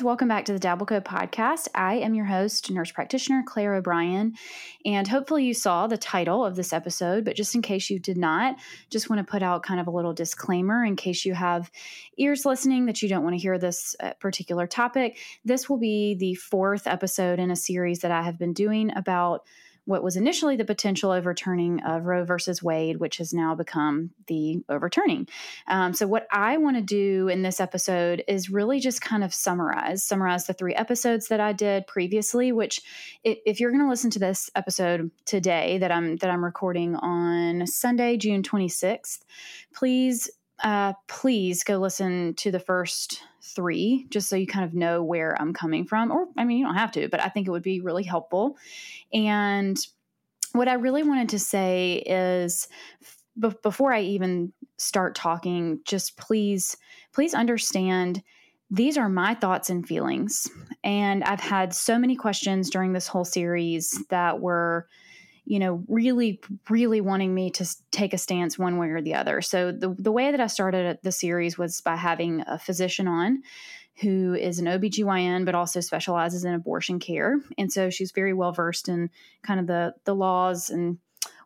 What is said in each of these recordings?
Guys, welcome back to the Dabbleco podcast. I am your host, nurse practitioner Claire O'Bryan, and hopefully you saw the title of this episode, but just in case you did not, just want to put out kind of a little disclaimer in case you have ears listening that you don't want to hear this uh, particular topic. This will be the fourth episode in a series that I have been doing about what was initially the potential overturning of Roe versus Wade, which has now become the overturning. Um, so, what I want to do in this episode is really just kind of summarize summarize the three episodes that I did previously. Which, if you're going to listen to this episode today that I'm that I'm recording on Sunday, June 26th, please uh, please go listen to the first three just so you kind of know where I'm coming from. Or, I mean, you don't have to, but I think it would be really helpful. And what I really wanted to say is b- before I even start talking, just please, please understand these are my thoughts and feelings. And I've had so many questions during this whole series that were you know, really, really wanting me to take a stance one way or the other. So the, the way that I started uh, the series was by having a physician on who is an OBGYN but also specializes in abortion care. And so she's very well versed in kind of the the laws and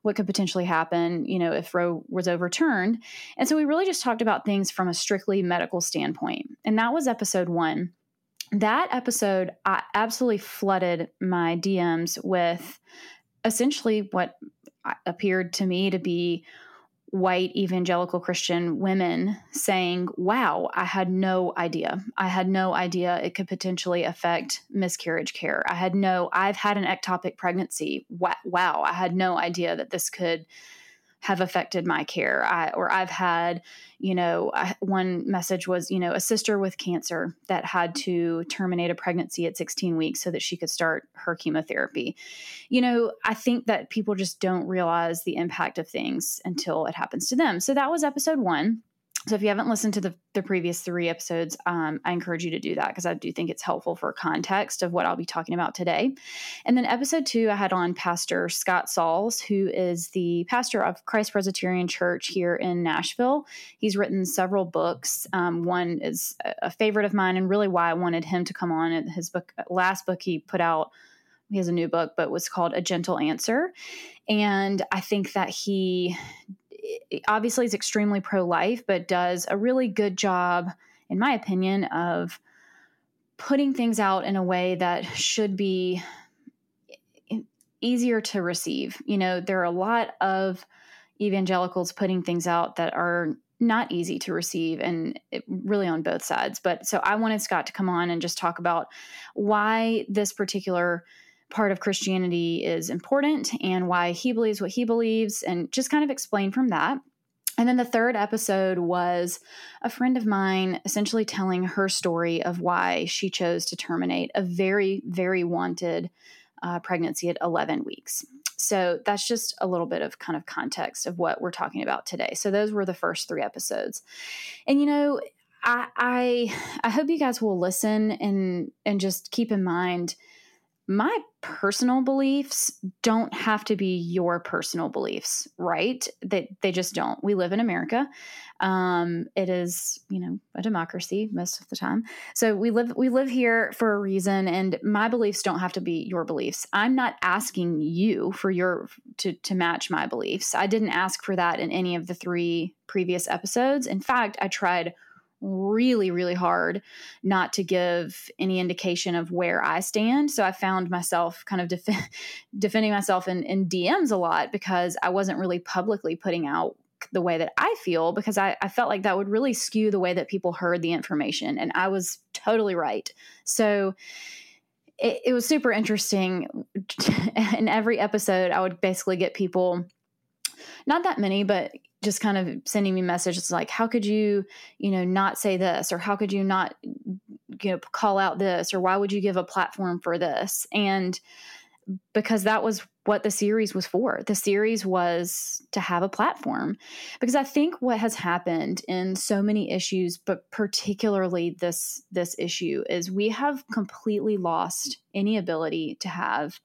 what could potentially happen, you know, if Roe was overturned. And so we really just talked about things from a strictly medical standpoint. And that was episode 1. That episode I absolutely flooded my DMs with essentially what uh, appeared to me to be white evangelical Christian women saying, Wow, I had no idea. I had no idea it could potentially affect miscarriage care. I had no, I've had an ectopic pregnancy. Wow, I had no idea that this could have affected my care. I, or I've had, you know, I, one message was, you know, a sister with cancer that had to terminate a pregnancy at 16 weeks so that she could start her chemotherapy. You know, I think that people just don't realize the impact of things until it happens to them. So that was episode one. So if you haven't listened to the, the previous three episodes, um, I encourage you to do that because I do think it's helpful for context of what I'll be talking about today. And then episode two, I had on Pastor Scott Sauls, who is the pastor of Christ Presbyterian Church here in Nashville. He's written several books. Um, one is a favorite of mine, and really why I wanted him to come on. His book, last book he put out he has a new book, but was called A Gentle Answer. And I think that he obviously is extremely pro life, but does a really good job, in my opinion, of putting things out in a way that should be easier to receive. You know, there are a lot of evangelicals putting things out that are not easy to receive and it, really on both sides. But so I wanted Scott to come on and just talk about why this particular part of Christianity is important and why he believes what he believes, and just kind of explain from that. And then the third episode was a friend of mine essentially telling her story of why she chose to terminate a very, very wanted uh, pregnancy at 11 weeks. So that's just a little bit of kind of context of what we're talking about today. So those were the first three episodes. And you know, I I, I hope you guys will listen and and just keep in mind my personal beliefs don't have to be your personal beliefs, right? They they just don't. We live in America. Um, it is, you know, a democracy most of the time. So we live we live here for a reason, and my beliefs don't have to be your beliefs. I'm not asking you for your to to match my beliefs. I didn't ask for that in any of the three previous episodes. In fact, I tried really, really hard not to give any indication of where I stand. So I found myself kind of def- defending myself in, in, DMs a lot because I wasn't really publicly putting out the way that I feel because I, I felt like that would really skew the way that people heard the information. And I was totally right. So it, it was super interesting. in every episode, I would basically get people, not that many, but just kind of sending me messages like how could you you know not say this or how could you not you know call out this or why would you give a platform for this and because that was what the series was for. The series was to have a platform. Because I think what has happened in so many issues, but particularly this this issue is we have completely lost any ability to have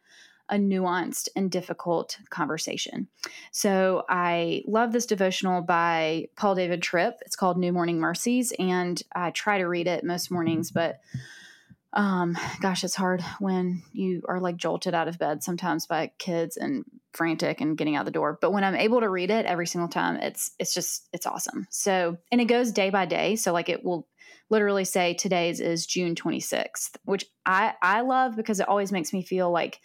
a nuanced and difficult conversation. So I love this devotional by Paul David Tripp. It's called New Morning Mercies and I try to read it most mornings, but um gosh it's hard when you are like jolted out of bed sometimes by kids and frantic and getting out the door but when i'm able to read it every single time it's it's just it's awesome so and it goes day by day so like it will literally say today's is june 26th which i i love because it always makes me feel like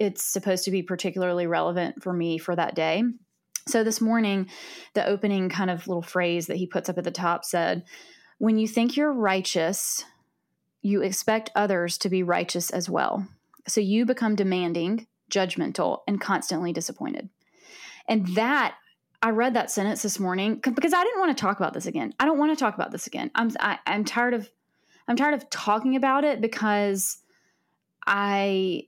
it's supposed to be particularly relevant for me for that day so this morning the opening kind of little phrase that he puts up at the top said when you think you're righteous you expect others to be righteous as well. So you become demanding, judgmental, and constantly disappointed. And that I read that sentence this morning because I didn't want to talk about this again. I don't want to talk about this again. I'm I, am i am tired of I'm tired of talking about it because I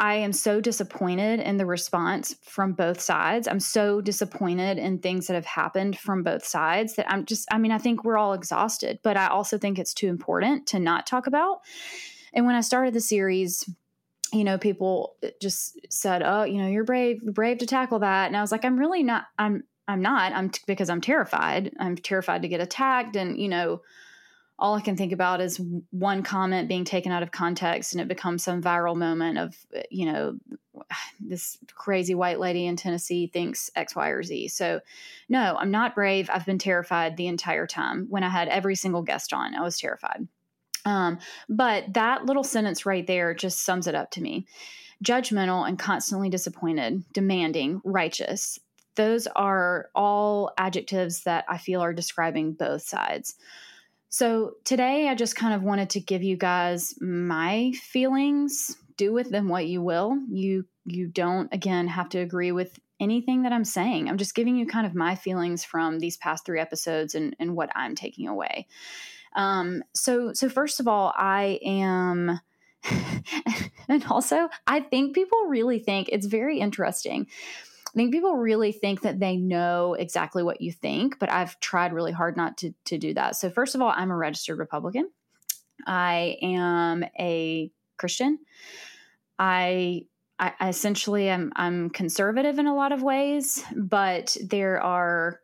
I am so disappointed in the response from both sides. I'm so disappointed in things that have happened from both sides that I'm just, I mean, I think we're all exhausted, but I also think it's too important to not talk about. And when I started the series, you know, people just said, "Oh, you know, you're brave, brave to tackle that." And I was like, "I'm really not. I'm, I'm not. I'm t- because I'm terrified. I'm terrified to get attacked, and you know, all I can think about is one comment being taken out of context and it becomes some viral moment of, you know, this crazy white lady in Tennessee thinks X, Y, or Z. So, no, I'm not brave. I've been terrified the entire time. When I had every single guest on, I was terrified. Um, but that little sentence right there just sums it up to me judgmental and constantly disappointed, demanding, righteous. Those are all adjectives that I feel are describing both sides. So today I just kind of wanted to give you guys my feelings. Do with them what you will. You you don't again have to agree with anything that I'm saying. I'm just giving you kind of my feelings from these past three episodes and, and what I'm taking away. Um, so so first of all, I am and also I think people really think it's very interesting I think people really think that they know exactly what you think, but I've tried really hard not to, to do that. So, first of all, I'm a registered Republican. I am a Christian. I, I, essentially am I'm conservative in a lot of ways, but there are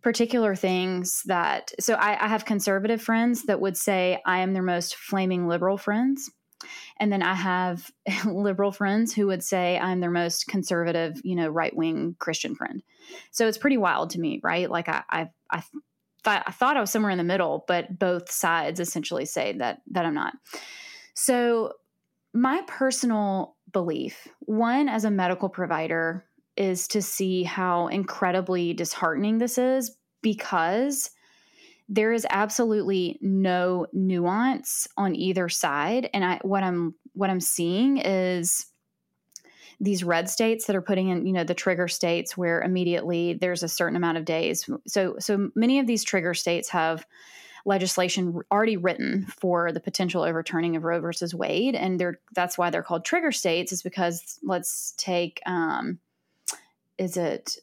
particular things that so I, I have conservative friends that would say I am their most flaming liberal friends and then I have liberal friends who would say I'm their most conservative, you know, right wing Christian friend. So it's pretty wild to me, right? Like I, I, I thought I thought I was somewhere in the middle, but both sides essentially say that that I'm not. So my personal belief, one as a medical provider, is to see how incredibly disheartening this is because there is absolutely no nuance on either side. And i what i'm what i'm seeing is these red states that are putting in you know the trigger states where immediately there's a certain amount of days. So so many of these trigger states have legislation already written for the potential overturning of roe versus wade. And they're that's why they're called trigger states is because let's take um is it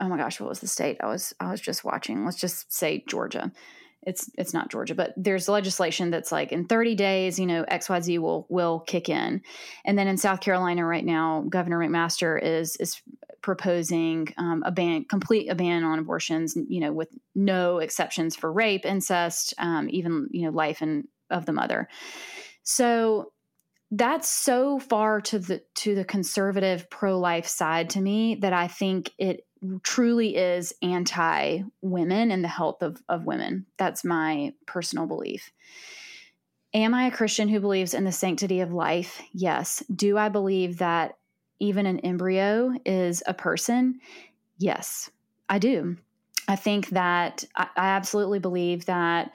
oh my gosh, what was the state I was I was just watching? Let's just say Georgia. It's it's not Georgia, but there's legislation that's like in 30 days, you know, XYZ will will kick in. And then in South Carolina right now, Governor McMaster is is proposing um, a ban, complete a ban on abortions, you know, with no exceptions for rape, incest, um, even you know, life and of the mother. So that's so far to the to the conservative pro life side to me that I think it truly is anti women and the health of, of women. That's my personal belief. Am I a Christian who believes in the sanctity of life? Yes. Do I believe that even an embryo is a person? Yes, I do. I think that I, I absolutely believe that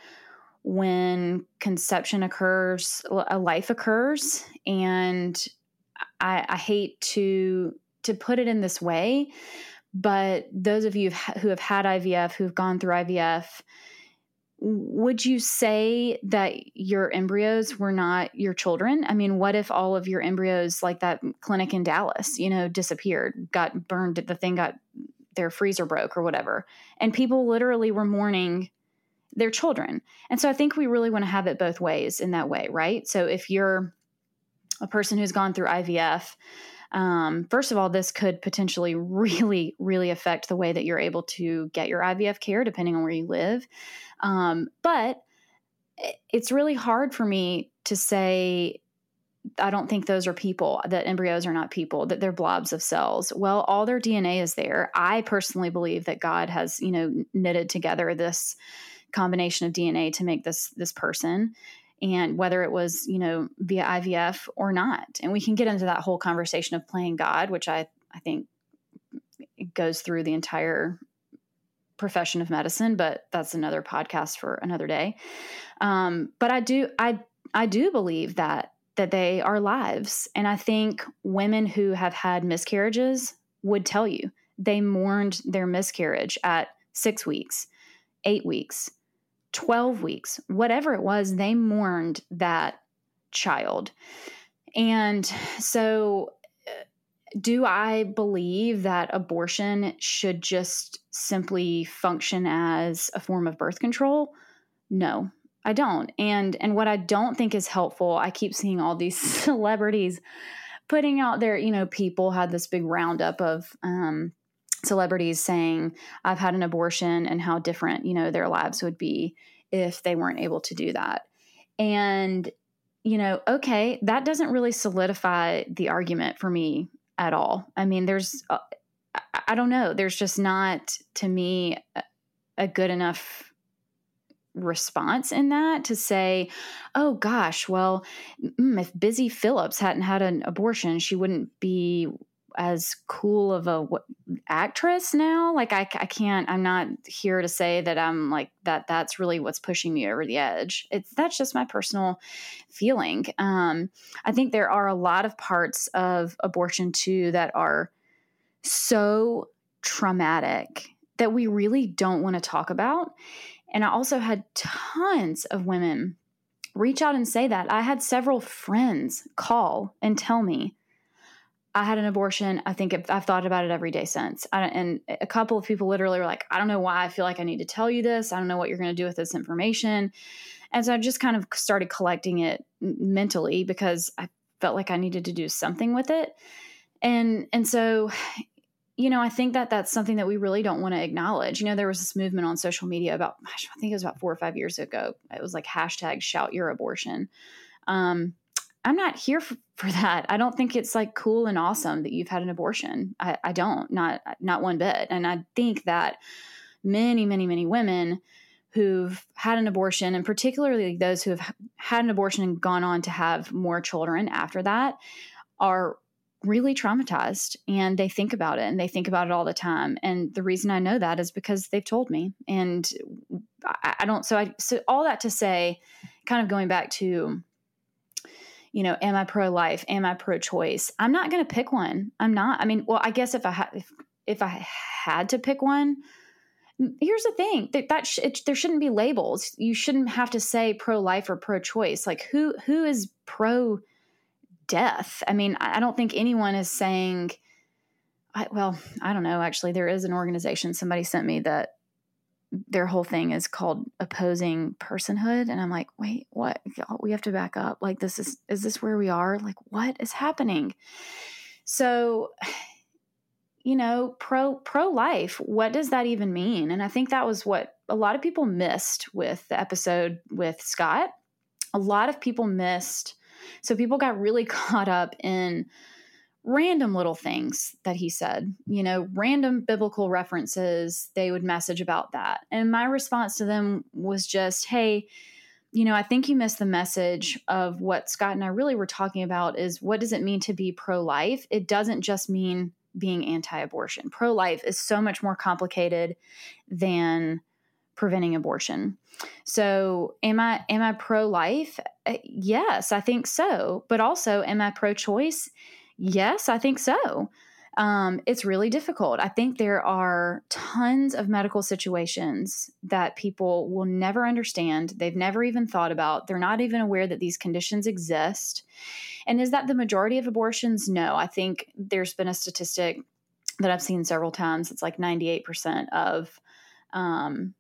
when conception occurs, a life occurs, and I, I hate to to put it in this way, but those of you who have had IVF, who've gone through IVF, would you say that your embryos were not your children? I mean, what if all of your embryos, like that clinic in Dallas, you know, disappeared, got burned, the thing got their freezer broke or whatever, and people literally were mourning their children. And so I think we really want to have it both ways in that way, right? So if you're a person who's gone through IVF, um, first of all, this could potentially really, really affect the way that you're able to get your IVF care, depending on where you live. Um, but it's really hard for me to say I don't think those are people, that embryos are not people, that they're blobs of cells. Well, all their DNA is there. I personally believe that God has, you know, knitted together this combination of DNA to make this this person and whether it was you know via IVF or not. And we can get into that whole conversation of playing God, which I I think goes through the entire profession of medicine, but that's another podcast for another day. Um, but I do I I do believe that that they are lives, and I think women who have had miscarriages would tell you they mourned their miscarriage at six weeks, eight weeks, 12 weeks, whatever it was, they mourned that child. And so, uh, do I believe that abortion should just simply function as a form of birth control? No, I don't. And and what I don't think is helpful, I keep seeing all these celebrities putting out there, you know, people had this big roundup of um, celebrities saying I've had an abortion and how different, you know, their lives would be if they weren't able to do that. And you know, okay, that doesn't really solidify the argument for me at all. I mean, there's uh, I don't know, there's just not to me a good enough response in that to say, oh gosh, well, if Busy Philipps hadn't had an abortion, she wouldn't be as cool of a actress now? Like I, I can't i'm not here to say that i'm like that that's really what's pushing me over the edge. It's that's just my personal feeling. Um, i think there are a lot of parts of abortion too that are so traumatic that we really don't want to talk about. And i also had tons of women reach out and say that. I had several friends call and tell me I had an abortion. I think I've thought about it every day since. I, and a couple of people literally were like, I don't know why I feel like I need to tell you this. I don't know what you're going to do with this information. And so I just kind of started collecting it mentally because I felt like I needed to do something with it. And and so you know, I think that that's something that we really don't want to acknowledge. You know, there was this movement on social media about, I think it was about four or five years ago. It was like hashtag shout your abortion. Um, I'm not here for, for, that. I don't think it's like cool and awesome that you've had an abortion. I, I don't, not not one bit. And I think that many, many, many women who've had an abortion, and particularly those who have had an abortion and gone on to have more children after that, are really traumatized and they think about it and they think about it all the time. And the reason I know that is because they've told me. And I, I don't, so I, so all that to say, kind of going back to you know, am I pro life? Am I pro choice? I'm not going to pick one. I'm not. I mean, well, I guess if I if, if I had to pick one, here's the thing that, that sh- it, there shouldn't be labels. You shouldn't have to say pro life or pro choice. Like who, who is pro death? I mean, I, I don't think anyone is saying, I, well, I don't know. Actually, there is an organization somebody sent me that their whole thing is called opposing personhood and i'm like wait what? We have to back up. Like this is is this where we are? Like what is happening? So you know pro pro life what does that even mean? And i think that was what a lot of people missed with the episode with scott. A lot of people missed so people got really caught up in random little things that he said, you know, random biblical references, they would message about that. And my response to them was just, hey, you know, I think you missed the message of what Scott and I really were talking about is what does it mean to be pro life? It doesn't just mean being anti abortion. Pro life is so much more complicated than preventing abortion. So, am I am I pro life? Uh, yes, I think so. But also, am I pro choice? Yes, I think so. um, it's really difficult. I think there are tons of medical situations that people will never understand. They've never even thought about. They're not even aware that these conditions exist. And is that the majority of abortions? No. I think there's been a statistic that I've seen several times. It's like 98% of um,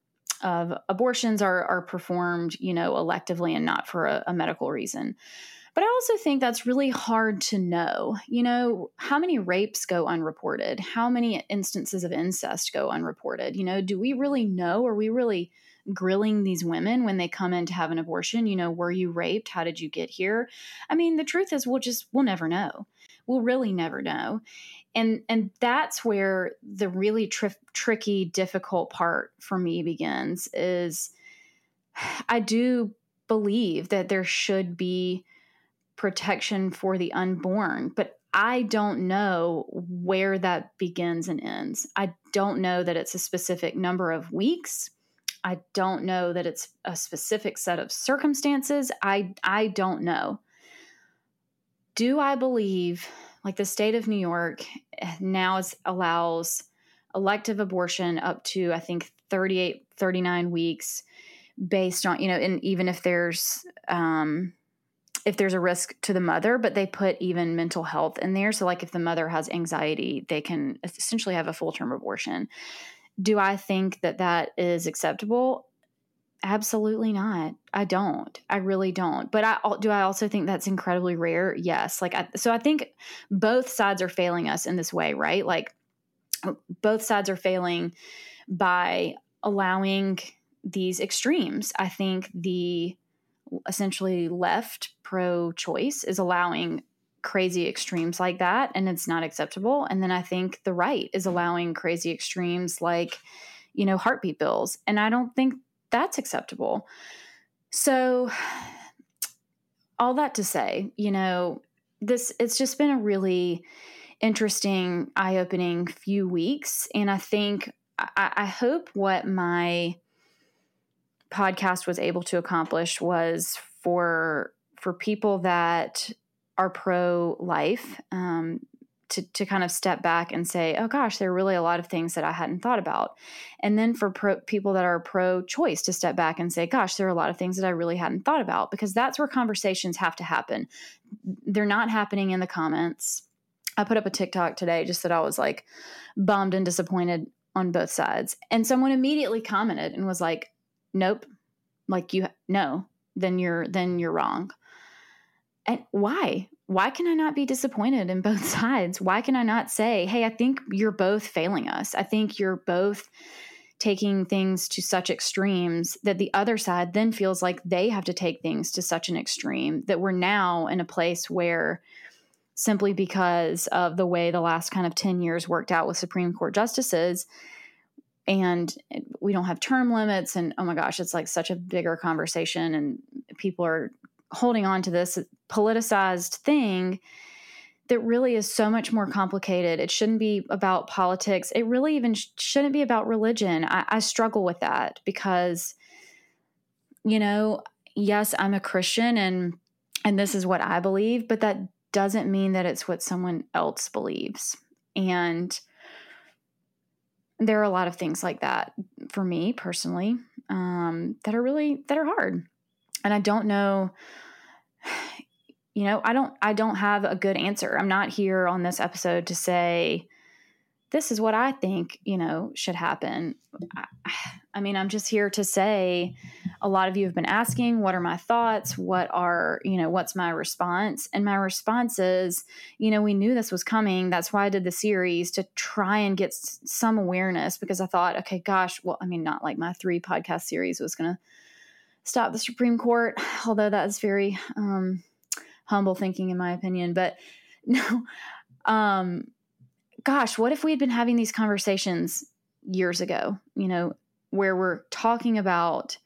of abortions are are performed, you know, electively and not for a, a medical reason. But I also think that's really hard to know. You know, how many rapes go unreported? How many instances of incest go unreported? You know, do we really know? Are we really grilling these women when they come in to have an abortion? You know, were you raped? How did you get here? I mean, the truth is, we'll just, we'll never know. We'll really never know. And, and that's where the really tri- tricky, difficult part for me begins is I do believe that there should be protection for the unborn, but I don't know where that begins and ends. I don't know that it's a specific number of weeks. I don't know that it's a specific set of circumstances. I I don't know. Do I believe like the state of New York now is, allows elective abortion up to I think 38 39 weeks based on, you know, and even if there's um if there's a risk to the mother, but they put even mental health in there. So, like if the mother has anxiety, they can essentially have a full term abortion. Do I think that that is acceptable? Absolutely not. I don't. I really don't. But I do. I also think that's incredibly rare. Yes. Like I, so, I think both sides are failing us in this way, right? Like both sides are failing by allowing these extremes. I think the essentially left pro choice is allowing crazy extremes like that and it's not acceptable. And then i think the right is allowing crazy extremes like you know heartbeat bills and i don't think that's acceptable. So all that to say you know this it's just been a really interesting eye-opening few weeks and i think I, I hope what my podcast was able to accomplish was for for people that are pro life um, to, to kind of step back and say, oh gosh, there are really a lot of things that I hadn't thought about. And then for pro, people that are pro choice to step back and say, gosh, there are a lot of things that I really hadn't thought about because that's where conversations have to happen. They're not happening in the comments. I put up a TikTok today just that I was like bummed and disappointed on both sides. And someone immediately commented and was like, nope like you no then you're then you're wrong. And why? Why can i not be disappointed in both sides? Why can i not say hey i think you're both failing us. I think you're both taking things to such extremes that the other side then feels like they have to take things to such an extreme that we're now in a place where simply because of the way the last kind of 10 years worked out with supreme court justices and we don't have term limits and oh my gosh it's like such a bigger conversation and people are holding on to this politicized thing that really is so much more complicated. It shouldn't be about politics. It really even sh- shouldn't be about religion. I, I struggle with that because you know yes i'm a christian and and this is what i believe but that doesn't mean that it's what someone else believes. And there are a lot of things like that for me personally um, that are really that are hard. And i don't know you know i don't i don't have a good answer. I'm not here on this episode to say this is what i think you know should happen. I, I mean i'm just here to say a lot of you have been asking what are my thoughts? What are you know what's my response? And my response is you know we knew this was coming. That's why i did the series to try and get some awareness because i thought okay gosh well i mean not like my three podcast series was going to stop the supreme court although that is very um, humble thinking in my opinion. But no um gosh what if we had been having these conversations years ago you know where we're talking about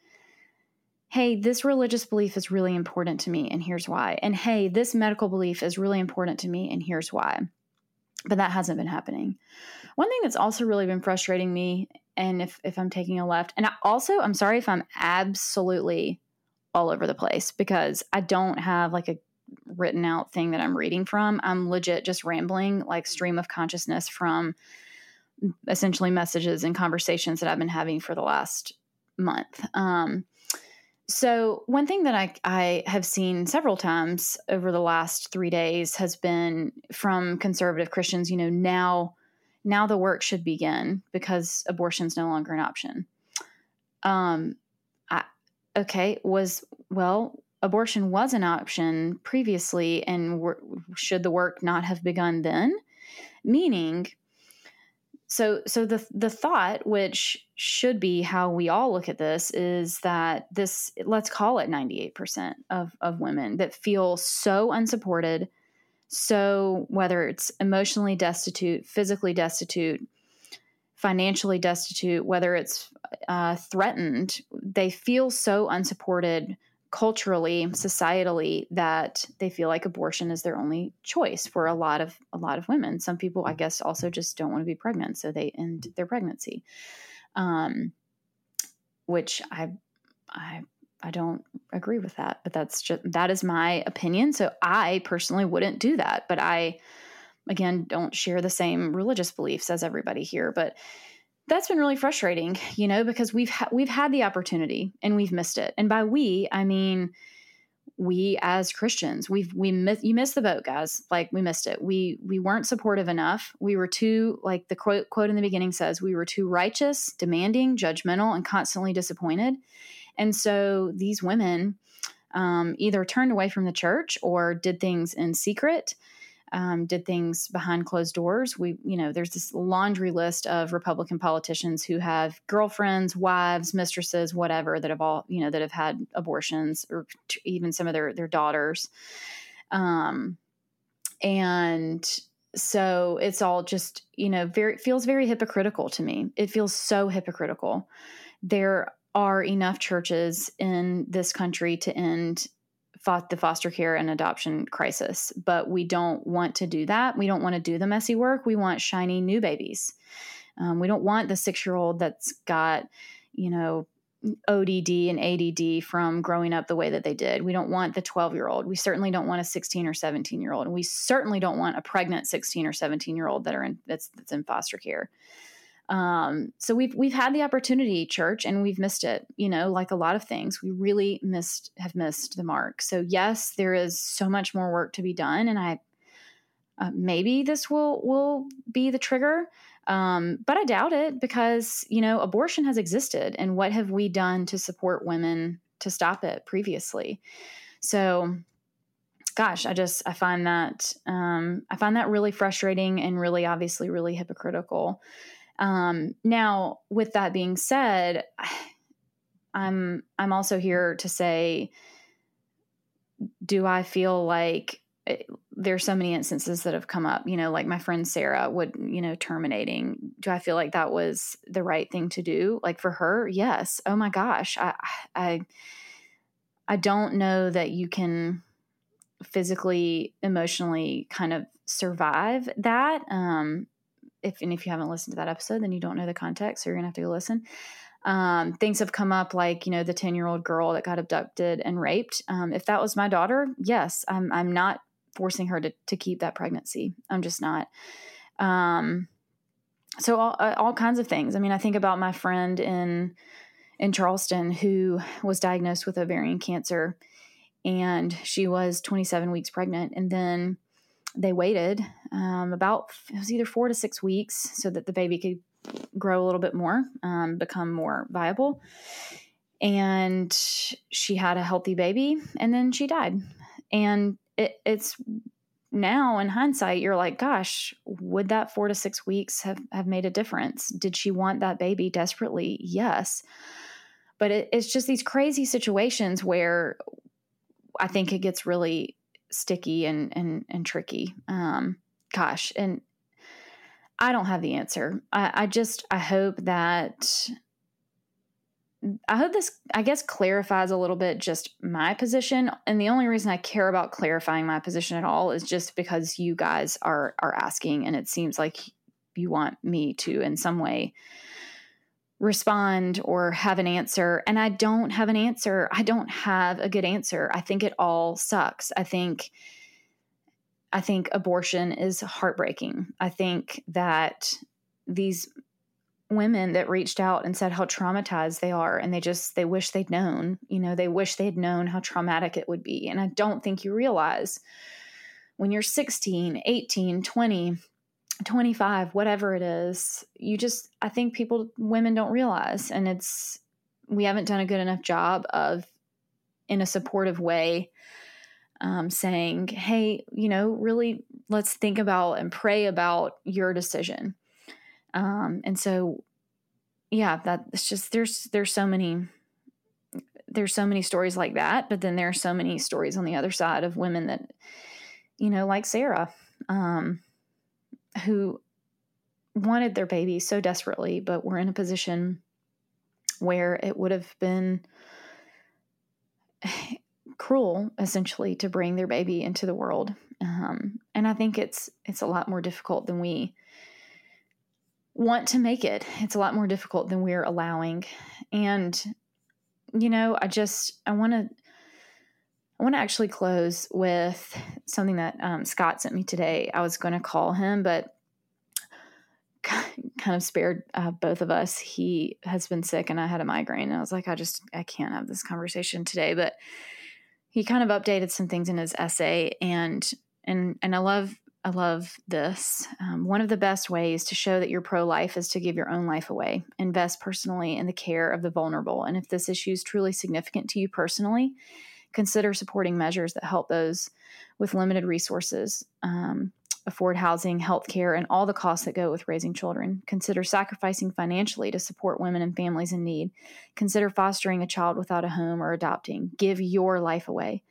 hey, this religious belief is really important to me, and here's why. And hey, this medical belief is really important to me, and here's why. But that hasn't been happening. One thing that's also really been frustrating me, and if, if I'm taking a left, and I also, I'm sorry if I'm absolutely all over the place because I don't have like a written out thing that I'm reading from. I'm legit just rambling, like stream of consciousness from essentially messages and conversations that I've been having for the last month. Um, so, one thing that I, I have seen several times over the last three days has been from conservative Christians, you know, now, now the work should begin because abortion is no longer an option. Um, I, okay, was, well, abortion was an option previously, and should the work not have begun then? Meaning, so so the the thought which should be how we all look at this is that this let's call it 98% of of women that feel so unsupported so whether it's emotionally destitute physically destitute financially destitute whether it's uh, threatened they feel so unsupported culturally societally that they feel like abortion is their only choice for a lot of a lot of women. Some people i guess also just don't want to be pregnant so they end their pregnancy. Um, which i i i don't agree with that but that's just that is my opinion so i personally wouldn't do that but i again don't share the same religious beliefs as everybody here but that's been really frustrating, you know, because we've ha- we've had the opportunity and we've missed it. And by we, I mean we as Christians. We've we miss you missed the boat, guys. Like we missed it. We we weren't supportive enough. We were too like the quote quote in the beginning says, we were too righteous, demanding, judgmental, and constantly disappointed. And so these women um, either turned away from the church or did things in secret um, did things behind closed doors. We, you know, there's this laundry list of Republican politicians who have girlfriends, wives, mistresses, whatever, that have all, you know, that have had abortions or even some of their their daughters. Um, and so it's all just, you know, very feels very hypocritical to me. It feels so hypocritical. There are enough churches in this country to end the foster care and adoption crisis, but we don't want to do that. We don't want to do the messy work. We want shiny new babies. Um, we don't want the six year old that's got, you know, ODD and ADD from growing up the way that they did. We don't want the 12 year old. We certainly don't want a 16 or 17 year old. And we certainly don't want a pregnant 16 or 17 year old that are in that's, that's in foster care. Um, so we've we've had the opportunity, church, and we've missed it. You know, like a lot of things, we really missed have missed the mark. So yes, there is so much more work to be done, and I uh, maybe this will will be the trigger. Um, but I doubt it because you know abortion has existed, and what have we done to support women to stop it previously? So gosh, I just I find that um, I find that really frustrating and really obviously really hypocritical. Um, now, with that being said, I'm I'm also here to say, do I feel like it, eh, there's so many instances that have come up, you know, like my friend Sarah would, you know, terminating. Do I feel like that was the right thing to do? Like for her, yes. Oh my gosh, I I I don't know that you can physically, emotionally kind of survive that. Um, if and if you haven't listened to that episode, then you don't know the context, so you're gonna have to go listen. Um, things have come up like you know the 10 year old girl that got abducted and raped. Um, if that was my daughter yes i'm, I'm not forcing her to, to keep that pregnancy. I'm just not. Um, so all, uh, all kinds of things. I mean i think about my friend in in charleston who was diagnosed with ovarian cancer and she was 27 weeks pregnant and then they waited um, about it was either four to six weeks so that the baby could grow a little bit more, um, become more viable. And she had a healthy baby, and then she died. And it, it's now in hindsight, you're like, gosh, would that four to six weeks have, have made a difference? Did she want that baby desperately? Yes. But it, it's just these crazy situations where I think it gets really sticky and and and tricky. Um, gosh, and I don't have the answer. I, I just I hope that I hope this, I guess, clarifies a little bit just my position. And the only reason I care about clarifying my position at all is just because you guys are are asking, and it seems like you want me to, in some way, respond or have an answer. And I don't have an answer. I don't have a good answer. I think it all sucks. I think I think abortion is heartbreaking. I think that these women that reached out and said how traumatized they are and they just they wish they'd known you know they wish they'd known how traumatic it would be and i don't think you realize when you're 16 18 20 25 whatever it is you just i think people women don't realize and it's we haven't done a good enough job of in a supportive way um, saying hey you know really let's think about and pray about your decision. Um, and so, yeah, that it's just there's there's so many there's so many stories like that, but then there are so many stories on the other side of women that, you know, like Sarah, um, who wanted their baby so desperately, but were in a position where it would have been cruel essentially to bring their baby into the world um, and i think it's it's a lot more difficult than we want to make it. It's a lot more difficult than we're allowing. And, you know, I just, I want to. I want to actually close with something that um, Scott sent me today. I was going to call him, but kind of spared uh, both of us. He has been sick and I had a migraine. And I was like, I just, I can't have this conversation today. But he kind of updated some things in his essay and, and, and I love I love this. Um, one of the best ways to show that you're pro life is to give your own life away. Invest personally in the care of the vulnerable. And if this issue is truly significant to you personally, consider supporting measures that help those with limited resources um, afford housing, health care, and all the costs that go with raising children. Consider sacrificing financially to support women and families in need. Consider fostering a child without a home or adopting. Give your life away.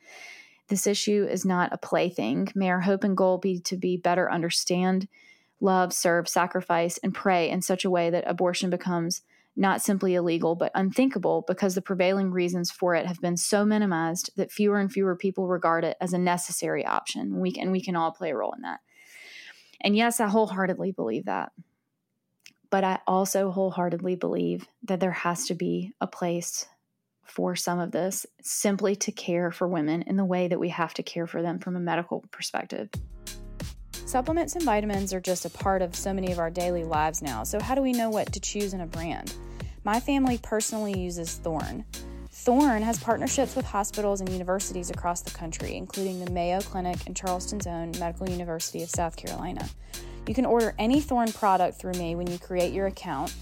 This issue is not a plaything. May our hope and goal be to be better understand, love, serve, sacrifice, and pray in such a way that abortion becomes not simply illegal, but unthinkable because the prevailing reasons for it have been so minimized that fewer and fewer people regard it as a necessary option. We can, and we can all play a role in that. And yes, I wholeheartedly believe that. But I also wholeheartedly believe that there has to be a place for some of this simply to care for women in the way that we have to care for them from a medical perspective. Supplements and vitamins are just a part of so many of our daily lives now, so how do we know what to choose in a brand? My family personally uses Thorne. Thorne has partnerships with hospitals and universities across the country, including the Mayo Clinic and Charleston's own Medical University of South Carolina. You can order any Thorne product through me when you create your account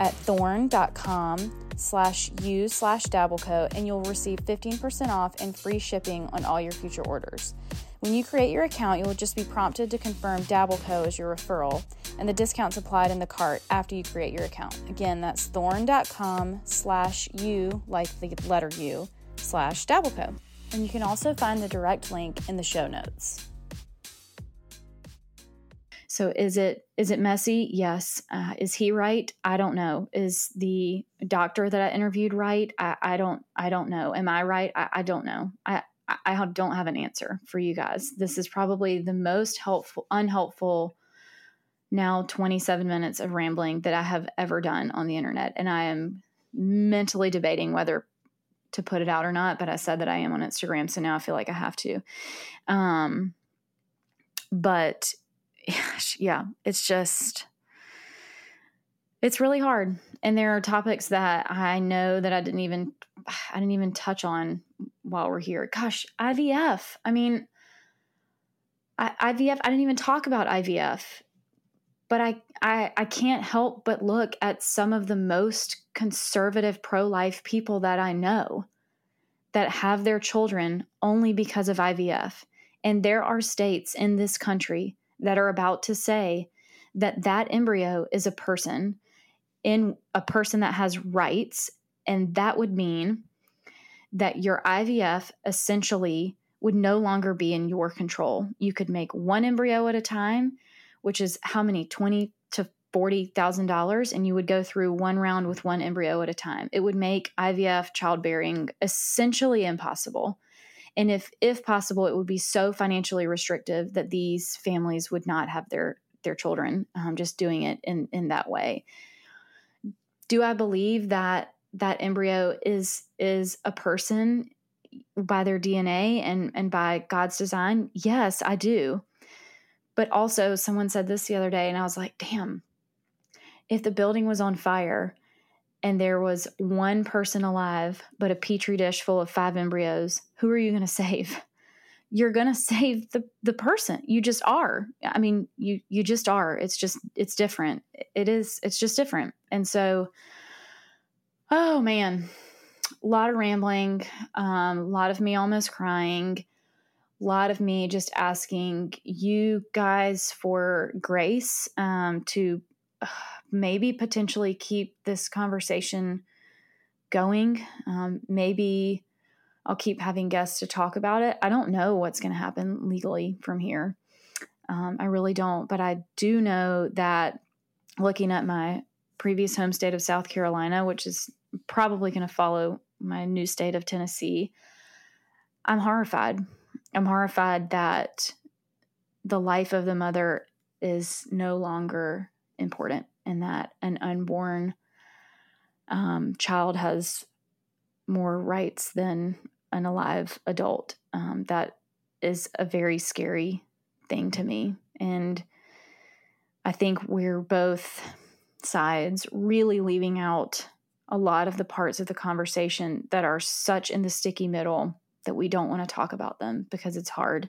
at thorne.com slash u slash dabbleco and you'll receive 15% off and free shipping on all your future orders. When you create your account, you'll just be prompted to confirm Dabbleco as your referral, and the discount's applied in the cart after you create your account. Again, that's thorne.com slash u, like the letter U, slash Dabbleco. And you can also find the direct link in the show notes. So is it is it messy? Yes. Uh, is he right? I don't know. Is the doctor that I interviewed right? I, I don't I don't know. Am I right? I, I don't know. I I don't have an answer for you guys. This is probably the most helpful unhelpful now 27 minutes of rambling that I have ever done on the internet and I am mentally debating whether to put it out or not, but I said that I am on Instagram so now I feel like I have to. Um but yeah, it's just it's really hard. And there are topics that I know that I didn't even I didn't even touch on while we're here. Gosh, IVF. I mean, I, IVF. I didn't even talk about IVF, but I, I I can't help but look at some of the most conservative pro life people that I know that have their children only because of IVF. And there are states in this country that are about to say that that embryo is a person in a person that has rights and that would mean that your IVF essentially would no longer be in your control. You could make one embryo at a time, which is how many 20 to $40,000 and you would go through one round with one embryo at a time. It would make IVF childbearing essentially impossible and if if possible it would be so financially restrictive that these families would not have their their children um, just doing it in in that way do i believe that that embryo is is a person by their dna and and by god's design yes i do But also, someone said this the other day, and I was like, damn, if the building was on fire and there was one person alive, but a petri dish full of five embryos, who are you going to save? You're going to save the, the person. You just are. I mean, you, you just are. It's just, it's different. It is, it's just different. And so, oh man, a lot of rambling, um, a lot of me almost crying, a lot of me just asking you guys for grace um, to uh, maybe potentially keep this conversation going. Um, maybe I'll keep having guests to talk about it. I don't know what's going to happen legally from here. Um, I really don't, but I do know that looking at my previous home state of South Carolina, which is probably going to follow my new state of Tennessee, I'm horrified. I'm horrified that the life of the mother is no longer important and that an unborn um, child has more rights than an alive adult. Um, that is a very scary thing to me. And I think we're both sides really leaving out a lot of the parts of the conversation that are such in the sticky middle that we don't want to talk about them because it's hard.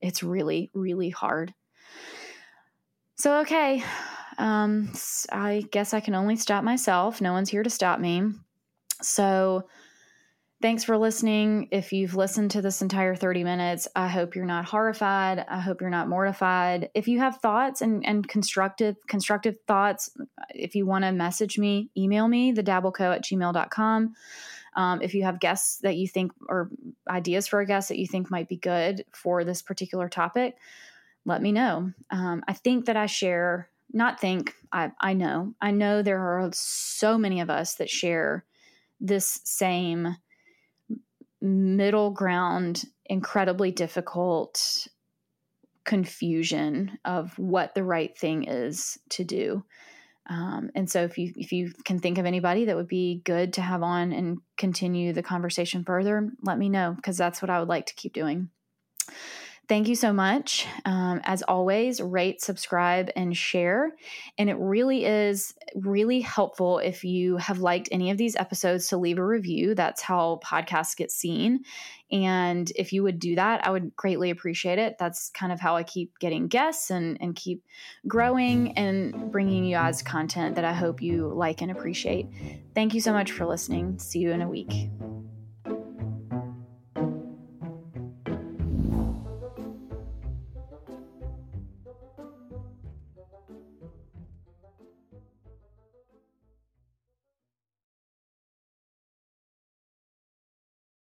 It's really, really hard. So, okay, um, I guess I can only stop myself. No one's here to stop me. So, thanks for listening. If you've listened to this entire 30 minutes, I hope you're not horrified. I hope you're not mortified. If you have thoughts and, and constructive constructive thoughts, if you want to message me, email me, thedabbleco at gmail.com. Um, if you have guests that you think or ideas for a guest that you think might be good for this particular topic, let me know. Um, I think that I share not think I, I know i know there are so many of us that share this same middle ground incredibly difficult confusion of what the right thing is to do. Um, and so if you if you can think of anybody that would be good to have on and continue the conversation further let me know because that's what i would like to keep doing Thank you so much. Um, as always, rate, subscribe, and share. And it really is really helpful if you have liked any of these episodes to leave a review. That's how podcasts get seen. And if you would do that, I would greatly appreciate it. That's kind of how I keep getting guests and, and keep growing and bringing you guys content that I hope you like and appreciate. Thank you so much for listening. See you in a week.